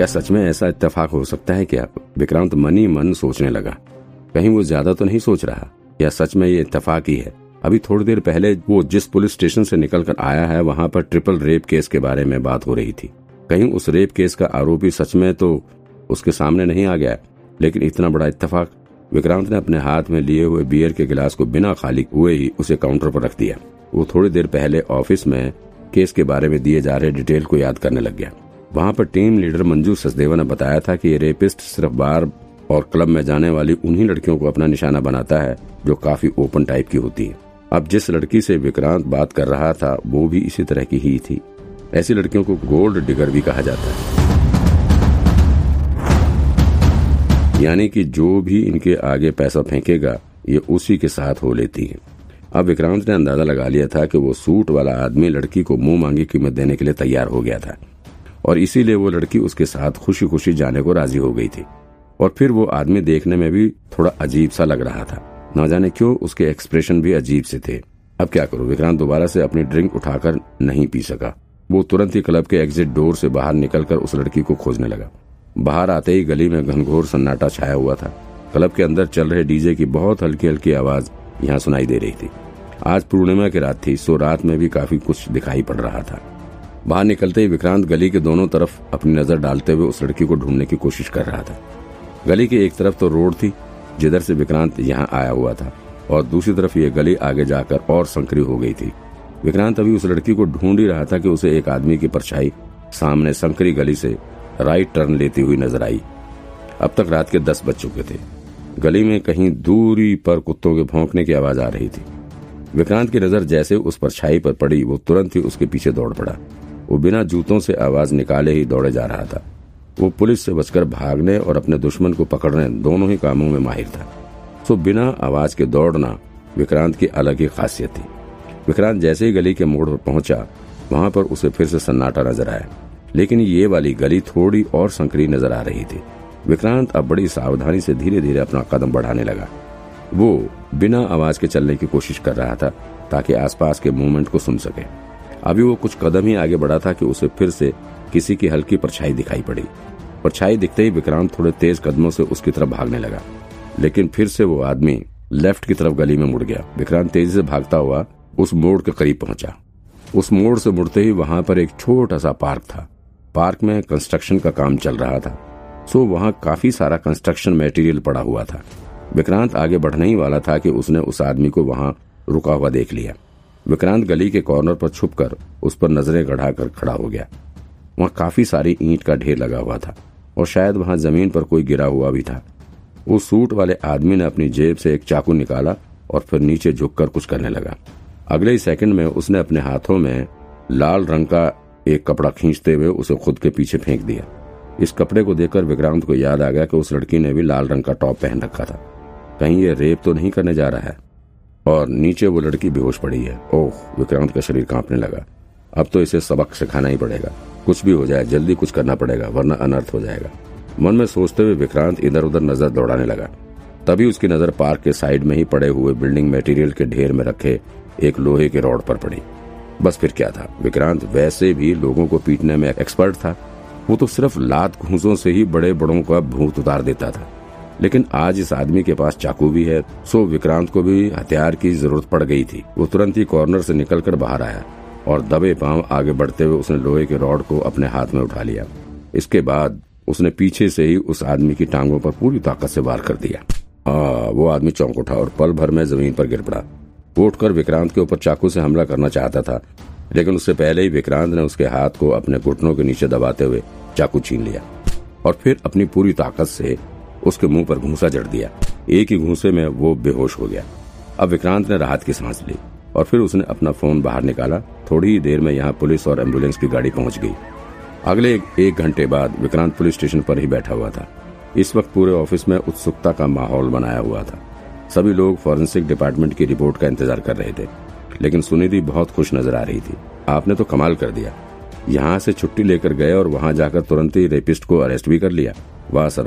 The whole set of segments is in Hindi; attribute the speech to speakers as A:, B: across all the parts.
A: क्या सच में ऐसा इत्तेफाक हो सकता है क्या विक्रांत मनी मन सोचने लगा? कहीं वो ज़्यादा तो नहीं सोच रहा? या सच में ये इत्तेफाक ही है? अभी थोड़ी देर पहले वो जिस पुलिस स्टेशन से निकलकर आया है, वहाँ पर ट्रिपल रेप केस के बारे में बात हो रही थी। कहीं उस रेप केस का आरोपी सच में तो उसके सामने नहीं आ गया, लेकिन इतना बड़ा इत्तेफाक विक्रांत ने अपने हाथ में लिए हुए बियर के गिलास को बिना खाली हुए ही उसे काउंटर पर रख दिया। वो थोड़ी देर पहले ऑफ़िस में केस के बारे में दिए जा रहे डिटेल को याद करने लग गया। वहाँ पर टीम लीडर मंजू सचदेवा ने बताया था कि ये रेपिस्ट सिर्फ़ बार और क्लब में जाने वाली उन्हीं लड़कियों को अपना निशाना बनाता है जो काफ़ी ओपन टाइप की होती है। अब जिस लड़की से विक्रांत बात कर रहा था, वो भी इसी तरह की ही थी। ऐसी लड़कियों को गोल्ड डिगर भी कहा जाता है। यानी कि जो भी इनके आगे पैसा फेंकेगा, ये उसी के साथ हो लेती है। अब विक्रांत ने अंदाज़ा लगा लिया था कि वो सूट वाला आदमी लड़की को मुँह मांगी कीमत देने के लिए तैयार हो गया था। और इसीलिए वो लड़की उसके साथ खुशी खुशी जाने को राज़ी हो गई थी। और फिर वो आदमी देखने में भी थोड़ा अजीब सा लग रहा था। न जाने क्यों उसके एक्सप्रेशन भी अजीब से थे। अब क्या करूँ? विक्रांत दोबारा से अपनी ड्रिंक उठाकर नहीं पी सका। वो तुरंत ही क्लब के एग्जिट डोर से बाहर निकलकर उस लड़की को खोजने लगा। बाहर आते ही गली में घनघोर सन्नाटा छाया हुआ था। क्लब के अंदर चल रहे डीजे की बहुत हल्की हल्की आवाज़ यहाँ सुनाई दे रही थी। आज पूर्णिमा की रात थी, सो रात में भी काफ़ी कुछ दिखाई पड़ रहा था। बाहर निकलते ही विक्रांत गली के दोनों तरफ़ अपनी नज़र डालते हुए उस लड़की को ढूँढने की कोशिश कर रहा था। गली की एक तरफ़ तो रोड थी, जिधर से विक्रांत यहाँ आया हुआ था, और दूसरी तरफ़ ये गली आगे जाकर और संकरी हो गई थी। विक्रांत अभी उस लड़की को ढूंढ ही रहा था कि उसे एक आदमी की परछाई सामने संकरी गली से राइट टर्न लेती हुई नज़र आई। अब तक रात के दस बज चुके थे। गली में कहीं दूरी पर कुत्तों के भौंकने की आवाज़ आ रही थी। विक्रांत की नज़र जैसे उस परछाई पर पड़ी, वो तुरंत ही उसके पीछे दौड़ पड़ा। वो बिना जूतों से आवाज़ निकाले ही दौड़े जा रहा था। वो पुलिस से बचकर भागने और अपने दुश्मन को पकड़ने दोनों ही कामों में माहिर था। सो बिना आवाज़ के दौड़ना विक्रांत की अलग ही खासियत थी। विक्रांत जैसे ही गली के मोड़ पर पहुँचा, वहाँ पर उसे फिर से सन्नाटा नज़र आया। लेकिन ये वाली गली थोड़ी और संकरी नज़र आ रही थी। विक्रांत अब बड़ी सावधानी से धीरे धीरे अपना कदम बढ़ाने लगा। वो बिना आवाज़ के चलने की कोशिश कर रहा था ताकि आसपास के मूवमेंट को सुन सके। अभी वो कुछ कदम ही आगे बढ़ा था कि उसे फिर से किसी की हल्की परछाई दिखाई पड़ी। परछाई दिखते ही विक्रांत थोड़े तेज कदमों से उसकी तरफ़ भागने लगा। लेकिन फिर से वो आदमी लेफ़्ट की तरफ़ गली में मुड़ गया। विक्रांत तेज़ी से भागता हुआ उस मोड़ के करीब पहुँचा। उस मोड़ से मुड़ते ही वहाँ पर एक छोटा सा पार्क था। पार्क में कंस्ट्रक्शन का काम चल रहा था। सो वहाँ काफ़ी सारा कंस्ट्रक्शन मटेरियल पड़ा हुआ था। विक्रांत आगे बढ़ने ही वाला था कि उसने उस आदमी को वहाँ रुका हुआ देख लिया। विक्रांत गली के कॉर्नर पर छुपकर उस पर नज़रें गढ़ाकर खड़ा हो गया। वहाँ काफ़ी सारी ईंट का ढेर लगा हुआ था और शायद वहाँ ज़मीन पर कोई गिरा हुआ भी था। उस सूट वाले आदमी ने अपनी जेब से एक चाकू निकाला और फिर नीचे झुककर कुछ करने लगा। अगले ही सेकंड में उसने अपने हाथों में लाल रंग का एक कपड़ा खींचते हुए उसे खुद के पीछे फेंक दिया। इस कपड़े को देखकर विक्रांत को याद आ गया कि उस लड़की ने भी लाल रंग का टॉप पहन रखा था। कहीं ये रेप तो नहीं करने जा रहा है? और नीचे वो लड़की बेहोश पड़ी है। ओह विक्रांत का शरीर कांपने लगा। अब तो इसे सबक सिखाना ही पड़ेगा। कुछ भी हो जाए, जल्दी कुछ करना पड़ेगा, वरना अनर्थ हो जाएगा। मन में सोचते हुए विक्रांत इधर उधर नज़र दौड़ाने लगा। तभी उसकी नज़र पार्क के साइड में ही पड़े हुए बिल्डिंग मटेरियल के ढेर में रखे एक लोहे के रॉड पर पड़ी। बस फिर क्या था? विक्रांत वैसे भी लोगों को पीटने में एक्सपर्ट था। वो तो सिर्फ़ लात घूसों से ही बड़े बड़ों का भूत उतार देता था। लेकिन आज इस आदमी के पास चाकू भी है सो विक्रांत को भी हथियार की ज़रूरत पड़ गई थी। वो तुरंत ही कॉर्नर से निकलकर बाहर आया और दबे पाँव आगे बढ़ते हुए उसने लोहे के रॉड को अपने हाथ में उठा लिया। इसके बाद उसने पीछे से ही उस आदमी की टांगों पर पूरी ताकत से वार कर दिया। आ, वो आदमी चौंक उठा और पल भर में ज़मीन पर गिर पड़ा। वो उठकर विक्रांत के ऊपर चाकू से हमला करना चाहता था लेकिन उससे पहले ही विक्रांत ने उसके हाथ को अपने घुटनों के नीचे दबाते हुए चाकू छीन लिया और फिर अपनी पूरी ताकत से उसके मुँह पर घूसा जड़ दिया। एक ही घूसे में वो बेहोश हो गया। अब विक्रांत ने राहत की सांस ली और फिर उसने अपना फ़ोन बाहर निकाला। थोड़ी ही देर में यहाँ पुलिस और एंबुलेंस की गाड़ी पहुँच गई। अगले एक घंटे बाद विक्रांत पुलिस स्टेशन पर ही बैठा हुआ था। इस वक्त पूरे ऑफ़िस में उत्सुकता का माहौल बनाया हुआ था। सभी लोग फॉरेंसिक डिपार्टमेंट की रिपोर्ट का इंतज़ार कर रहे थे, लेकिन सुनिधि बहुत खुश नज़र आ रही थी। आपने तो कमाल कर दिया। यहाँ से छुट्टी लेकर गए और वहाँ जाकर तुरंत ही रेपिस्ट को अरेस्ट भी कर लिया। वाह सर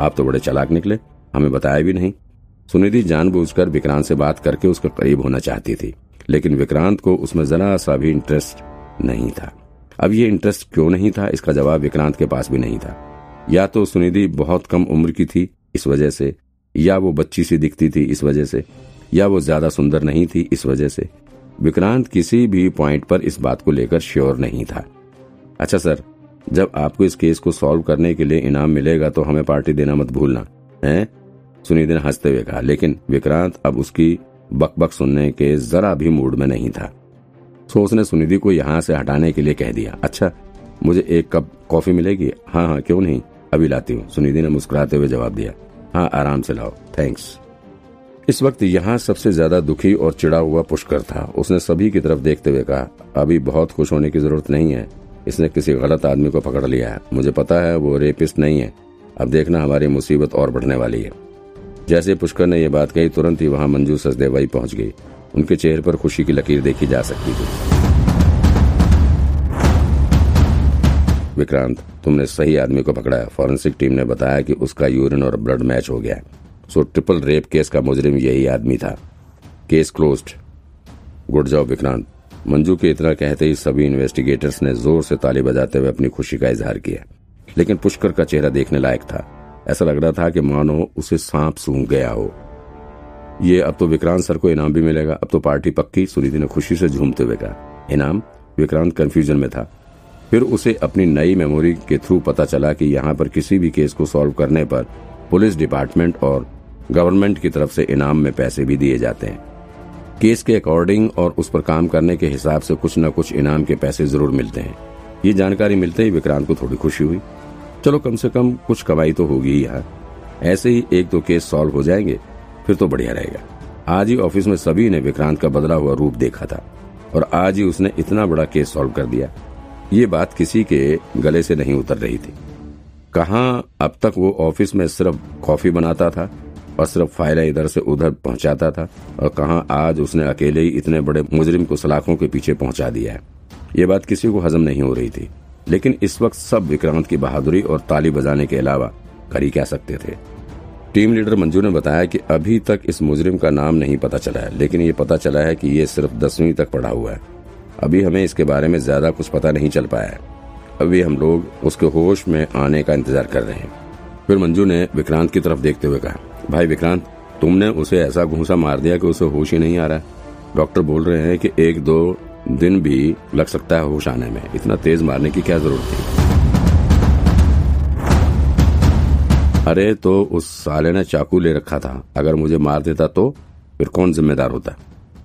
A: आप तो बड़े चलाक निकले, हमें बताया भी नहीं। सुनिधि जानबूझकर विक्रांत से बात करके उसके करीब होना चाहती थी, लेकिन विक्रांत को उसमें जरा सा भी इंटरेस्ट नहीं था। अब ये इंटरेस्ट क्यों नहीं था, इसका जवाब विक्रांत के पास भी नहीं था। या तो सुनिधि बहुत कम उम्र की थी इस वजह से, या वो बच्ची सी दिखती थी इस वजह से, या वो ज़्यादा सुंदर नहीं थी इस वजह से। विक्रांत किसी भी पॉइंट पर इस बात को लेकर श्योर नहीं था। अच्छा सर जब आपको इस केस को सॉल्व करने के लिए इनाम मिलेगा तो हमें पार्टी देना मत भूलना, है? सुनिधि ने हँसते हुए कहा, लेकिन विक्रांत अब उसकी बकबक सुनने के जरा भी मूड में नहीं था। सो उसने सुनिधि को यहाँ से हटाने के लिए कह दिया अच्छा मुझे एक कप कॉफ़ी मिलेगी? हाँ हाँ क्यों नहीं? अभी लाती हूँ। सुनिधि ने मुस्कुराते हुए जवाब दिया हाँ आराम से लाओ, थैंक्स। इस वक्त यहाँ सबसे ज़्यादा दुखी और चिड़ा हुआ पुष्कर था। उसने सभी की तरफ़ देखते हुए कहा, अभी बहुत खुश होने की ज़रूरत नहीं है। इसने किसी गलत आदमी को पकड़ लिया है। मुझे पता है वो रेपिस्ट नहीं है। अब देखना हमारी मुसीबत और बढ़ने वाली है। जैसे पुष्कर ने यह बात कही, तुरंत ही वहाँ मंजू सचदेवाई पहुँच गई उनके चेहरे पर खुशी की लकीर देखी जा सकती थी। विक्रांत, तुमने सही आदमी को पकड़ा है। फॉरेंसिक टीम ने बताया कि उसका यूरिन और ब्लड मैच हो गया सो ट्रिपल रेप केस का मुजरिम यही आदमी था। Case closed. Good job, Vikrant. Manju के इतना कहते ही सभी इन्वेस्टिगेटर्स ने ज़ोर से ताली बजाते हुए अपनी खुशी का इजहार किया। लेकिन पुष्कर का चेहरा देखने लायक था। ऐसा लग रहा था कि मानो उसे सांप सूंघ गया हो। ये अब तो विक्रांत सर को इनाम भी मिलेगा। अब तो पार्टी पक्की सुनिधि ने खुशी से झूमते हुए कहा। इनाम? विक्रांत कंफ्यूजन में था। फिर उसे अपनी नई मेमोरी के थ्रू पता चला कि यहाँ पर किसी भी केस को सॉल्व करने पर पुलिस डिपार्टमेंट और गवर्नमेंट की तरफ़ से इनाम में पैसे भी दिए जाते हैं। केस के अकॉर्डिंग और उस पर काम करने के हिसाब से कुछ न कुछ इनाम के पैसे ज़रूर मिलते हैं। ये जानकारी मिलते ही विक्रांत को थोड़ी खुशी हुई। चलो कम से कम कुछ कमाई तो होगी ही यहाँ ऐसे ही एक दो केस सॉल्व हो जाएँगे, फिर तो बढ़िया रहेगा। आज ही ऑफ़िस में सभी ने विक्रांत का बदला हुआ रूप देखा था और आज ही उसने इतना बड़ा केस सॉल्व कर दिया। ये बात किसी के गले से नहीं उतर रही थी। कहा अब तक वो ऑफ़िस में सिर्फ़ कॉफ़ी बनाता था और सिर्फ़ फाइलें इधर से उधर पहुंचाता था। और कहा आज उसने अकेले ही इतने बड़े मुजरिम को सलाखों के पीछे पहुँचा दिया है। ये बात किसी को हजम नहीं हो रही थी। लेकिन इस वक्त सब विक्रांत की बहादुरी और ताली बजाने के अलावा कर ही क्या सकते थे? टीम लीडर मंजू ने बताया कि अभी तक इस मुजरिम का नाम नहीं पता चला है, लेकिन ये पता चला है कि ये सिर्फ़ दसवीं तक पढ़ा हुआ है। अभी हमें इसके बारे में ज़्यादा कुछ पता नहीं चल पाया है। अभी हम लोग उसके होश में आने का इंतज़ार कर रहे हैं। फिर मंजू ने विक्रांत की तरफ़ देखते हुए कहा भाई विक्रांत, तुमने उसे ऐसा घूसा मार दिया कि उसे होश ही नहीं आ रहा। डॉक्टर बोल रहे हैं कि एक दो दिन भी लग सकता है होश आने में। इतना तेज मारने की क्या ज़रूरत थी? अरे तो उस साले ने चाकू ले रखा था। अगर मुझे मार देता तो फिर कौन जिम्मेदार होता?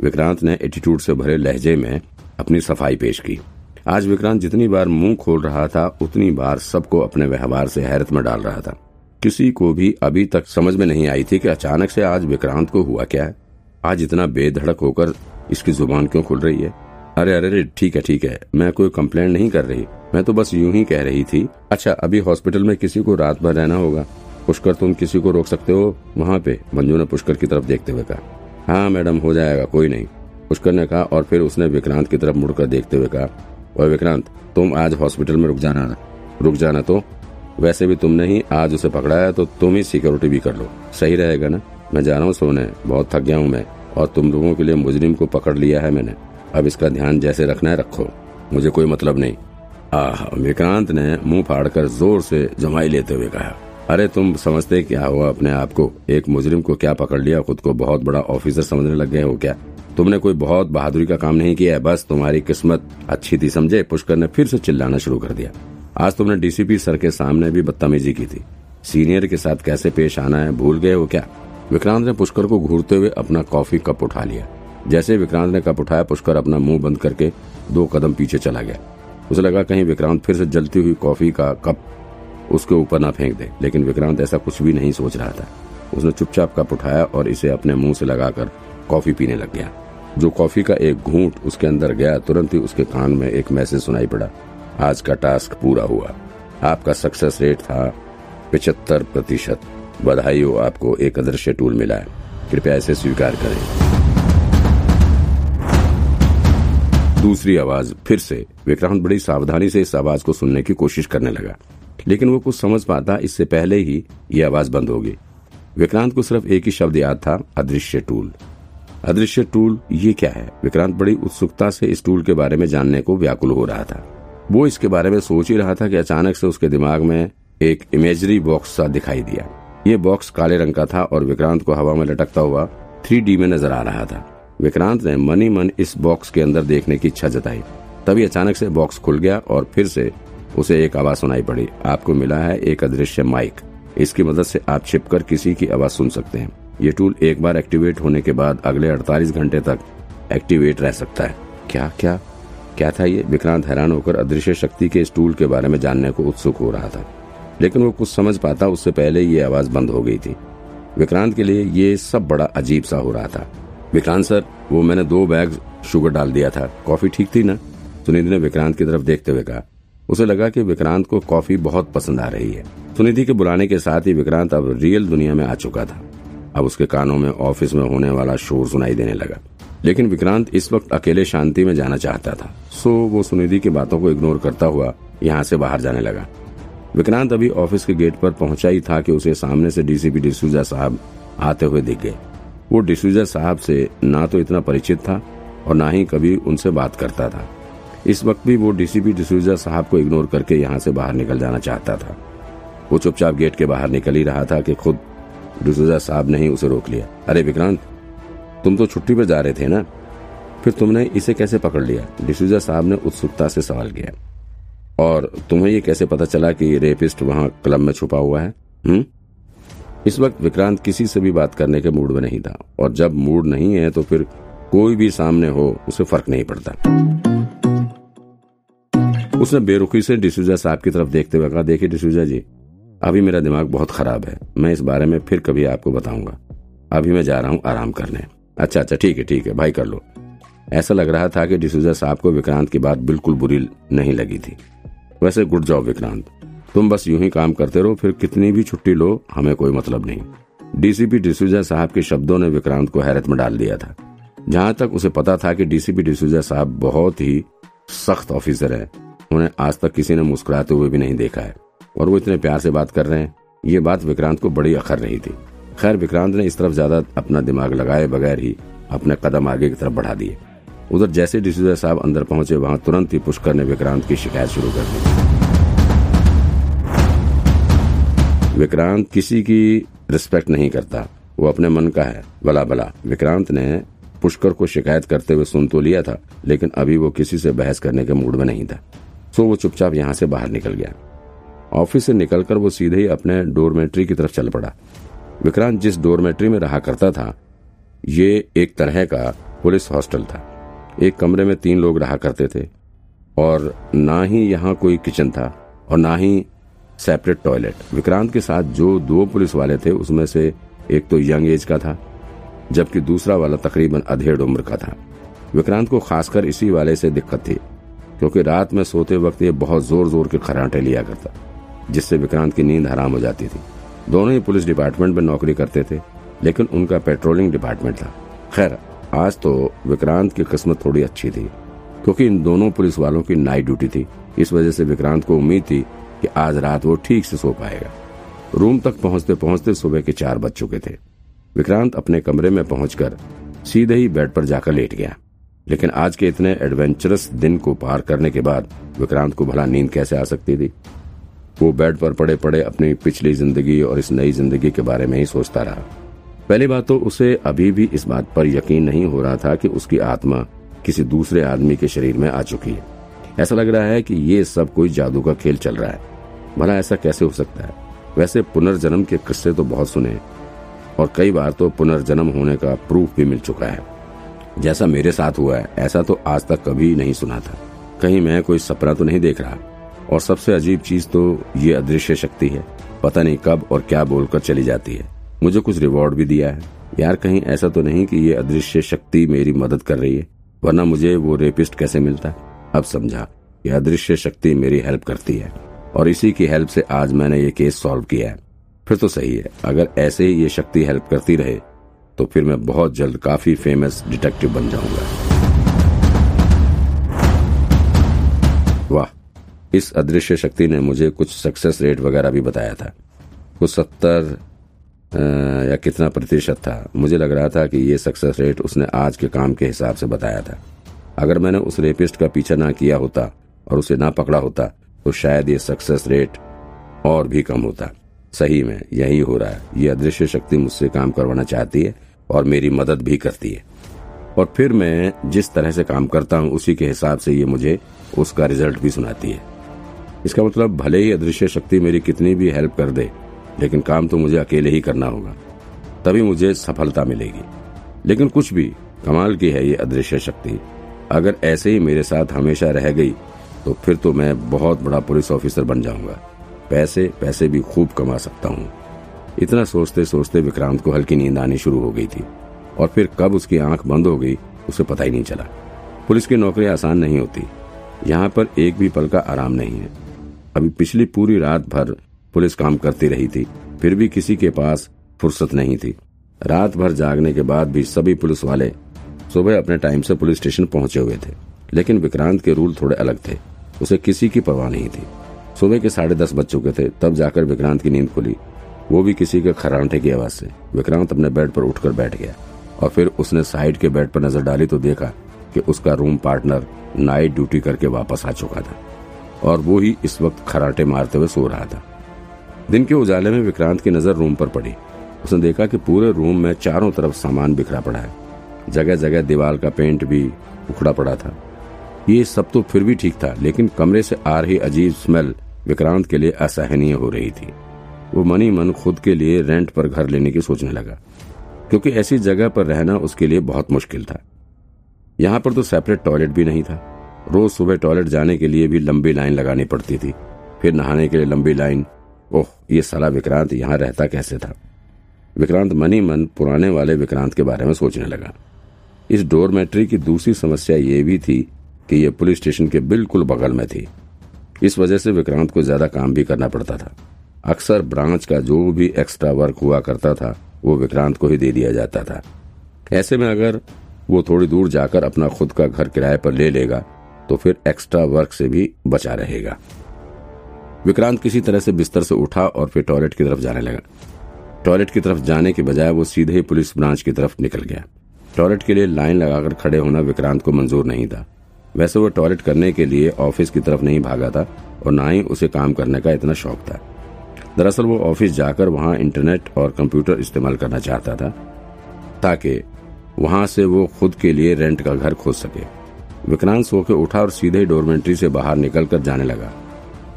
A: विक्रांत ने एटीट्यूड से भरे लहजे में अपनी सफ़ाई पेश की। आज विक्रांत जितनी बार मुँह खोल रहा था, उतनी बार सबको अपने व्यवहार से हैरत में डाल रहा था। किसी को भी अभी तक समझ में नहीं आई थी कि अचानक से आज विक्रांत को हुआ क्या है। आज इतना बेधड़क होकर इसकी ज़ुबान क्यों खुल रही है? अरे अरे अरे, ठीक है ठीक है। मैं कोई कंप्लेंट नहीं कर रही। मैं तो बस यूँ ही कह रही थी अच्छा अभी हॉस्पिटल में किसी को रात भर रहना होगा। पुष्कर, तुम किसी को रोक सकते हो? वहाँ पे मंजू ने पुष्कर की तरफ़ देखते हुए कहा। हाँ मैडम, हो जाएगा, कोई नहीं। पुष्कर ने कहा और फिर उसने विक्रांत की तरफ़ मुड़कर देखते हुए कहा और विक्रांत, तुम आज हॉस्पिटल में रुक जाना रुक जाना तो वैसे भी तुमने ही आज उसे पकड़ा है तो तुम ही सिक्योरिटी भी कर लो। सही रहेगा ना? मैं जा रहा हूँ सोने। बहुत थक गया हूँ मैं। और तुम लोगों के लिए मुजरिम को पकड़ लिया है मैंने। अब इसका ध्यान जैसे रखना है, रखो। मुझे कोई मतलब नहीं। आह, विक्रांत ने मुँह फाड़कर ज़ोर से जमाई लेते हुए कहा, अरे, तुम समझते क्या हुआ अपने आप को? एक मुजरिम को क्या पकड़ लिया? खुद को बहुत बड़ा ऑफिसर समझने लग गए हो क्या? तुमने कोई बहुत बहादुरी का काम नहीं किया है? बस तुम्हारी किस्मत अच्छी थी, समझे? पुष्कर ने फिर से चिल्लाना शुरू कर दिया। आज तुमने डीसीपी सर के सामने भी बदतमीजी की थी। सीनियर के साथ कैसे पेश आना है, भूल गए हो क्या? विक्रांत ने पुष्कर को घूरते हुए अपना कॉफ़ी कप उठा लिया। जैसे विक्रांत ने कप उठाया, पुष्कर अपना मुँह बंद करके दो कदम पीछे चला गया। उसे लगा कहीं विक्रांत फिर से जलती हुई कॉफ़ी का कप उसके ऊपर ना फेंक दे, लेकिन विक्रांत ऐसा कुछ भी नहीं सोच रहा था। उसने चुपचाप कप उठाया और इसे अपने मुँह से लगाकर कॉफ़ी पीने लग गया। जो कॉफ़ी का एक घूंट उसके अंदर गया, तुरंत ही उसके कान में एक मैसेज सुनाई पड़ा। आज का टास्क पूरा हुआ। आपका सक्सेस रेट था पिछहत्तर प्रतिशत। बधाई हो आपको एक अदृश्य टूल मिला है। कृपया इसे स्वीकार करें। दूसरी आवाज़ फिर से। विक्रांत बड़ी सावधानी से इस आवाज़ को सुनने की कोशिश करने लगा। लेकिन वो कुछ समझ पाता, इससे पहले ही ये आवाज़ बंद हो गई विक्रांत को सिर्फ़ एक ही शब्द याद था, अदृश्य टूल अदृश्य टूल ये क्या है? विक्रांत बड़ी उत्सुकता से इस टूल के बारे में जानने को व्याकुल हो रहा था। वो इसके बारे में सोच ही रहा था कि अचानक से उसके दिमाग में एक इमेजरी बॉक्स सा दिखाई दिया। ये बॉक्स काले रंग का था और विक्रांत को हवा में लटकता हुआ थ्री में नज़र आ रहा था। विक्रांत ने मनी मन इस बॉक्स के अंदर देखने की इच्छा जताई। तभी अचानक से बॉक्स खुल गया और फिर से उसे एक आवाज़ सुनाई पड़ी। आपको मिला है एक अदृश्य माइक इसकी मदद से आप छिपकर किसी की आवाज़ सुन सकते हैं। ये टूल एक बार एक्टिवेट होने के बाद अगले 48 घंटे तक एक्टिवेट रह सकता है। क्या क्या? क्या था ये? विक्रांत हैरान होकर अदृश्य शक्ति के इस टूल के बारे में जानने को उत्सुक हो रहा था। लेकिन वो कुछ समझ पाता उससे पहले ये आवाज़ बंद हो गई थी। विक्रांत के लिए ये सब बड़ा अजीब सा हो रहा था। विक्रांत सर, वो मैंने दो बैग शुगर डाल दिया था। कॉफ़ी ठीक थी ना? सुनिधि ने विक्रांत की तरफ़ देखते हुए कहा। उसे लगा कि विक्रांत को कॉफ़ी बहुत पसंद आ रही है। सुनिधि के बुलाने के साथ ही विक्रांत अब रियल दुनिया में आ चुका था। अब उसके कानों में ऑफ़िस में होने वाला शोर सुनाई देने लगा। लेकिन विक्रांत इस वक्त अकेले शांति में जाना चाहता था। सो वो सुनिधि की बातों को इग्नोर करता हुआ यहाँ से बाहर जाने लगा। विक्रांत अभी ऑफ़िस के गेट पर पहुँचा ही था कि उसे सामने से डीसीपी डिसूजा साहब आते हुए दिख गए। वो डिसूजा साहब से ना तो इतना परिचित था और ना ही कभी उनसे बात करता था। इस वक्त भी वो डीसीपी डिसूजा साहब को इग्नोर करके यहाँ से बाहर निकल जाना चाहता था। वो चुपचाप गेट के बाहर निकल ही रहा था कि खुद डिसूजा साहब ने ही उसे रोक लिया। अरे विक्रांत तुम तो छुट्टी पर जा रहे थे ना? फिर तुमने इसे कैसे पकड़ लिया? डिसूजा साहब ने उत्सुकता से सवाल किया। और तुम्हें ये कैसे पता चला कि रेपिस्ट वहाँ क्लब में छुपा हुआ है? हुँ? इस वक्त विक्रांत किसी से भी बात करने के मूड में नहीं था। और जब मूड नहीं है तो फिर कोई भी सामने हो, उसे फ़र्क नहीं पड़ता। उसने बेरुखी से डिसूजा साहब की तरफ़ देखते हुए कहा, देखिए डिसूजा जी, अभी मेरा दिमाग बहुत खराब है। मैं इस बारे में फिर कभी आपको बताऊँगा। अभी मैं जा रहा हूँ आराम करने। अच्छा अच्छा ठीक है ठीक है, भाई कर लो। ऐसा लग रहा था कि डिसूजा साहब को विक्रांत की बात बिल्कुल बुरी नहीं लगी थी। वैसे गुड जॉब विक्रांत, तुम बस यूँ ही काम करते रहो, फिर कितनी भी छुट्टी लो, हमें कोई मतलब नहीं। डीसीपी डिसूजा साहब के शब्दों ने विक्रांत को हैरत में डाल दिया था। जहाँ तक उसे पता था कि डीसीपी डिसूजा साहब बहुत ही सख्त ऑफिसर है, उन्हें आज तक किसी ने मुस्कुराते हुए भी नहीं देखा है। और वो इतने प्यार से बात कर रहे हैं, ये बात विक्रांत को बड़ी अखर रही थी। खैर विक्रांत ने इस तरफ़ ज़्यादा अपना दिमाग लगाए बगैर ही अपने कदम आगे की तरफ़ बढ़ा दिए। उधर जैसे डिसूजा साहब अंदर पहुँचे, वहाँ तुरंत ही पुष्कर ने विक्रांत की शिकायत शुरू कर दी। विक्रांत किसी की रिस्पेक्ट नहीं करता। वो अपने मन का है। भला भला विक्रांत ने पुष्कर को शिकायत करते हुए सुन तो लिया था, लेकिन अभी वो किसी से बहस करने के मूड में नहीं था। सो वो चुपचाप यहाँ से बाहर निकल गया। ऑफ़िस से निकलकर वो सीधे ही अपने डोरमेट्री की तरफ़ चल पड़ा। विक्रांत जिस डोरमेट्री में रहा करता था, ये एक तरह का पुलिस हॉस्टल था। एक कमरे में तीन लोग रहा करते थे और ना ही यहाँ कोई किचन था और ना ही सेपरेट टॉयलेट। विक्रांत के साथ जो दो पुलिस वाले थे, उसमें से एक तो यंग एज का था, जबकि दूसरा वाला तकरीबन अधेड़ उम्र का था। विक्रांत को खासकर इसी वाले से दिक्कत थी, क्योंकि रात में सोते वक्त ये बहुत ज़ोर ज़ोर के खराटे लिया करता, जिससे विक्रांत की नींद हराम हो जाती थी। दोनों ही पुलिस डिपार्टमेंट में नौकरी करते थे, लेकिन उनका पेट्रोलिंग डिपार्टमेंट था। खैर, आज तो विक्रांत की किस्मत थोड़ी अच्छी थी, क्योंकि इन दोनों पुलिस वालों की नाइट ड्यूटी थी। इस वजह से विक्रांत को उम्मीद थी कि आज रात वो ठीक से सो पाएगा। रूम तक पहुँचते पहुँचते सुबह के चार बज चुके थे। विक्रांत अपने कमरे में पहुंचकर सीधे ही बेड पर जाकर लेट गया। लेकिन आज के इतने एडवेंचरस दिन को पार करने के बाद विक्रांत को भला नींद कैसे आ सकती थी? वो बेड पर पड़े पड़े अपनी पिछली ज़िंदगी और इस नई ज़िंदगी के बारे में ही सोचता रहा। पहली बात तो उसे अभी भी इस बात पर यकीन नहीं हो रहा था कि उसकी आत्मा किसी दूसरे आदमी के शरीर में आ चुकी है। ऐसा लग रहा है कि ये सब कोई जादू का खेल चल रहा है। भला ऐसा कैसे हो सकता है? वैसे पुनर्जन्म के किस्से तो बहुत सुने और कई बार तो पुनर्जन्म होने का प्रूफ भी मिल चुका है। जैसा मेरे साथ हुआ है, ऐसा तो आज तक कभी नहीं सुना था। कहीं मैं कोई सपना तो नहीं देख रहा। और सबसे अजीब चीज़ तो ये अदृश्य शक्ति है। पता नहीं कब और क्या बोलकर चली जाती है। मुझे कुछ रिवॉर्ड भी दिया है। यार कहीं ऐसा तो नहीं कि ये अदृश्य शक्ति मेरी मदद कर रही है, वरना मुझे वो रेपिस्ट कैसे मिलता अब समझा, ये अदृश्य शक्ति मेरी हेल्प करती है। और इसी की हेल्प से आज मैंने ये केस सॉल्व किया है। फिर तो सही है, अगर ऐसे ही ये शक्ति हेल्प करती रहे तो फिर मैं बहुत जल्द काफ़ी फ़ेमस डिटेक्टिव बन जाऊँगा। वाह इस अदृश्य शक्ति ने मुझे कुछ सक्सेस रेट वगैरह भी बताया था। कुछ सत्तर या कितना प्रतिशत था। मुझे लग रहा था कि ये सक्सेस रेट उसने आज के काम के हिसाब से बताया था। अगर मैंने उस रेपिस्ट का पीछा ना किया होता और उसे ना पकड़ा होता तो शायद ये सक्सेस रेट और भी कम होता। सही में, यही हो रहा है। ये अदृश्य शक्ति मुझसे काम करवाना चाहती है और मेरी मदद भी करती है। और फिर मैं जिस तरह से काम करता हूँ, उसी के हिसाब से ये मुझे उसका रिज़ल्ट भी सुनाती है। इसका मतलब भले ही अदृश्य शक्ति मेरी कितनी भी हेल्प कर दे, लेकिन काम तो मुझे अकेले ही करना होगा। तभी मुझे सफलता मिलेगी। लेकिन कुछ भी, कमाल की है ये अदृश्य शक्ति। अगर ऐसे ही मेरे साथ हमेशा रह गई तो फिर तो मैं बहुत बड़ा पुलिस ऑफिसर बन जाऊँगा। पैसे पैसे भी खूब कमा सकता हूँ। इतना सोचते सोचते विक्रांत को हल्की नींद आनी शुरू हो गई थी, और फिर कब उसकी आँख बंद हो गई, उसे पता ही नहीं चला। पुलिस की नौकरी आसान नहीं होती। यहाँ पर एक भी पल का आराम नहीं है। अभी पिछली पूरी रात भर पुलिस काम करती रही थी, फिर भी किसी के पास फुर्सत नहीं थी। रात भर जागने के बाद भी सभी पुलिस वाले सुबह अपने टाइम से पुलिस स्टेशन पहुँचे हुए थे, लेकिन विक्रांत के रूल थोड़े अलग थे, उसे किसी की परवाह नहीं थी। सुबह के साढ़े दस बज चुके थे, तब जाकर विक्रांत की नींद खुली। वो भी किसी के खरांटे की आवाज़ से, विक्रांत अपने बेड पर उठकर बैठ गया, और फिर उसने साइड के बेड पर नज़र डाली तो देखा कि उसका रूम पार्टनर नाइट ड्यूटी करके वापस आ चुका था। और वो ही इस वक्त खराटे मारते हुए सो रहा था। दिन के उजाले में विक्रांत की नज़र रूम पर पड़ी। उसने देखा कि पूरे रूम में चारों तरफ़ सामान बिखरा पड़ा है। जगह जगह दीवार का पेंट भी उखड़ा पड़ा था। ये सब तो फिर भी ठीक था, लेकिन कमरे से आ रही अजीब स्मेल विक्रांत के लिए असहनीय हो रही थी। वो मनी मन खुद के लिए रेंट पर घर लेने की सोचने लगा, क्योंकि ऐसी जगह पर रहना उसके लिए बहुत मुश्किल था। यहाँ पर तो सेपरेट टॉयलेट भी नहीं था। रोज सुबह टॉयलेट जाने के लिए भी लंबी लाइन लगानी पड़ती थी। फिर नहाने के लिए लंबी लाइन। ओह, ये साला विक्रांत यहाँ रहता कैसे था? विक्रांत मनी मन पुराने वाले विक्रांत के बारे में सोचने लगा। इस डोरमेट्री की दूसरी समस्या ये भी थी कि यह पुलिस स्टेशन के बिल्कुल बगल में थी। इस वजह से विक्रांत को ज़्यादा काम भी करना पड़ता था। अक्सर ब्रांच का जो भी एक्स्ट्रा वर्क हुआ करता था, वो विक्रांत को ही दे दिया जाता था। ऐसे में अगर वो थोड़ी दूर जाकर अपना खुद का घर किराए पर ले लेगा तो फिर एक्स्ट्रा वर्क से भी बचा रहेगा। विक्रांत किसी तरह से बिस्तर से उठा और फिर टॉयलेट की तरफ़ जाने लगा। टॉयलेट की तरफ़ जाने के बजाय वो सीधे पुलिस ब्रांच की तरफ़ निकल गया। टॉयलेट के लिए लाइन लगाकर खड़े होना विक्रांत को मंजूर नहीं था। वैसे वो टॉयलेट करने के लिए ऑफ़िस की तरफ़ नहीं भागा था और ना ही उसे काम करने का इतना शौक था। दरअसल वो ऑफ़िस जाकर वहाँ इंटरनेट और कंप्यूटर इस्तेमाल करना चाहता था, ताकि वहाँ से वो खुद के लिए रेंट का घर खोज सके। विक्रांत सो के उठा और सीधे डोरमेंट्री से बाहर निकल कर जाने लगा।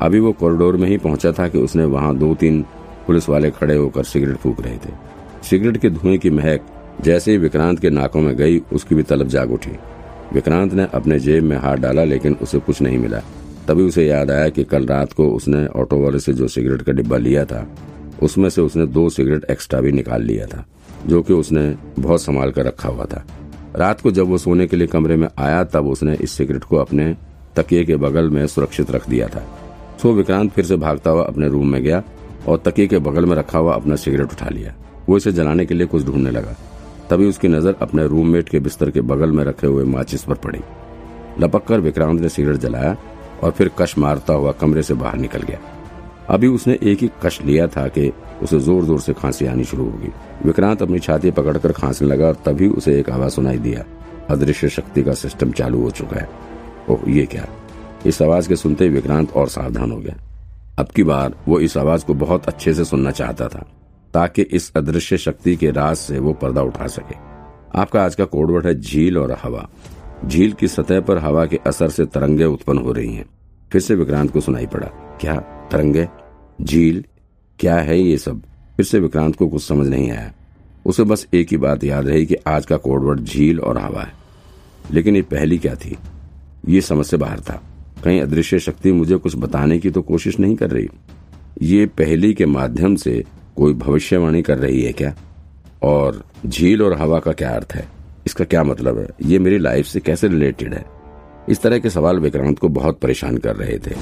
A: अभी वो कॉरिडोर में ही पहुँचा था कि उसने वहाँ दो तीन पुलिस वाले खड़े होकर सिगरेट फूक रहे थे। सिगरेट के धुएँ की महक जैसे ही विक्रांत के नाकों में गई, उसकी भी तलब जाग उठी। विक्रांत ने अपने जेब में हाथ डाला, लेकिन उसे कुछ नहीं मिला। तभी उसे याद आया कि कल रात को उसने ऑटो वाले से जो सिगरेट का डिब्बा लिया था, उसमें से उसने दो सिगरेट एक्स्ट्रा भी निकाल लिया था, जो कि उसने बहुत संभाल कर रखा हुआ था। रात को जब वो सोने के लिए कमरे में आया, तब उसने इस सिगरेट को अपने तकिए के बगल में सुरक्षित रख दिया था। सो विक्रांत फिर से भागता हुआ अपने रूम में गया और तकिए के बगल में रखा हुआ अपना सिगरेट उठा लिया। वो इसे जलाने के लिए कुछ ढूँढने लगा। तभी उसकी नज़र अपने रूममेट के बिस्तर के बगल में रखे हुए माचिस पर पड़ी। लपक कर विक्रांत ने सिगरेट जलाया और फिर कश मारता हुआ कमरे से बाहर निकल गया। अभी उसने एक ही कश लिया था कि उसे ज़ोर ज़ोर से खांसी आनी शुरू होगी विक्रांत अपनी छाती पकड़कर खांसने लगा और तभी उसे एक आवाज़ सुनाई दिया। अदृश्य शक्ति का सिस्टम चालू हो चुका है। ओह, ये क्या? इस आवाज़ के सुनते ही विक्रांत और सावधान हो गया। अब की बार वो इस आवाज़ को बहुत अच्छे से सुनना चाहता था, ताकि इस अदृश्य शक्ति के राज से वो पर्दा उठा सके। आपका आज का कोडवर्ड है झील और हवा। झील की सतह पर हवा के असर से तरंगे उत्पन्न हो रही हैं। फिर से विक्रांत को सुनाई पड़ा। क्या तरंगे, झील, क्या है ये सब? फिर से विक्रांत को कुछ समझ नहीं आया। उसे बस एक ही बात याद रही कि आज का कोडवर्ड झील और हवा है। लेकिन ये पहली क्या थी? ये समझ से बाहर था। कहीं अदृश्य शक्ति मुझे कुछ बताने की तो कोशिश नहीं कर रही। ये पहली के माध्यम से कोई भविष्यवाणी कर रही है क्या? और झील और हवा का क्या अर्थ है? इसका क्या मतलब है? ये मेरी लाइफ से कैसे रिलेटेड है? इस तरह के सवाल विक्रांत को बहुत परेशान कर रहे थे।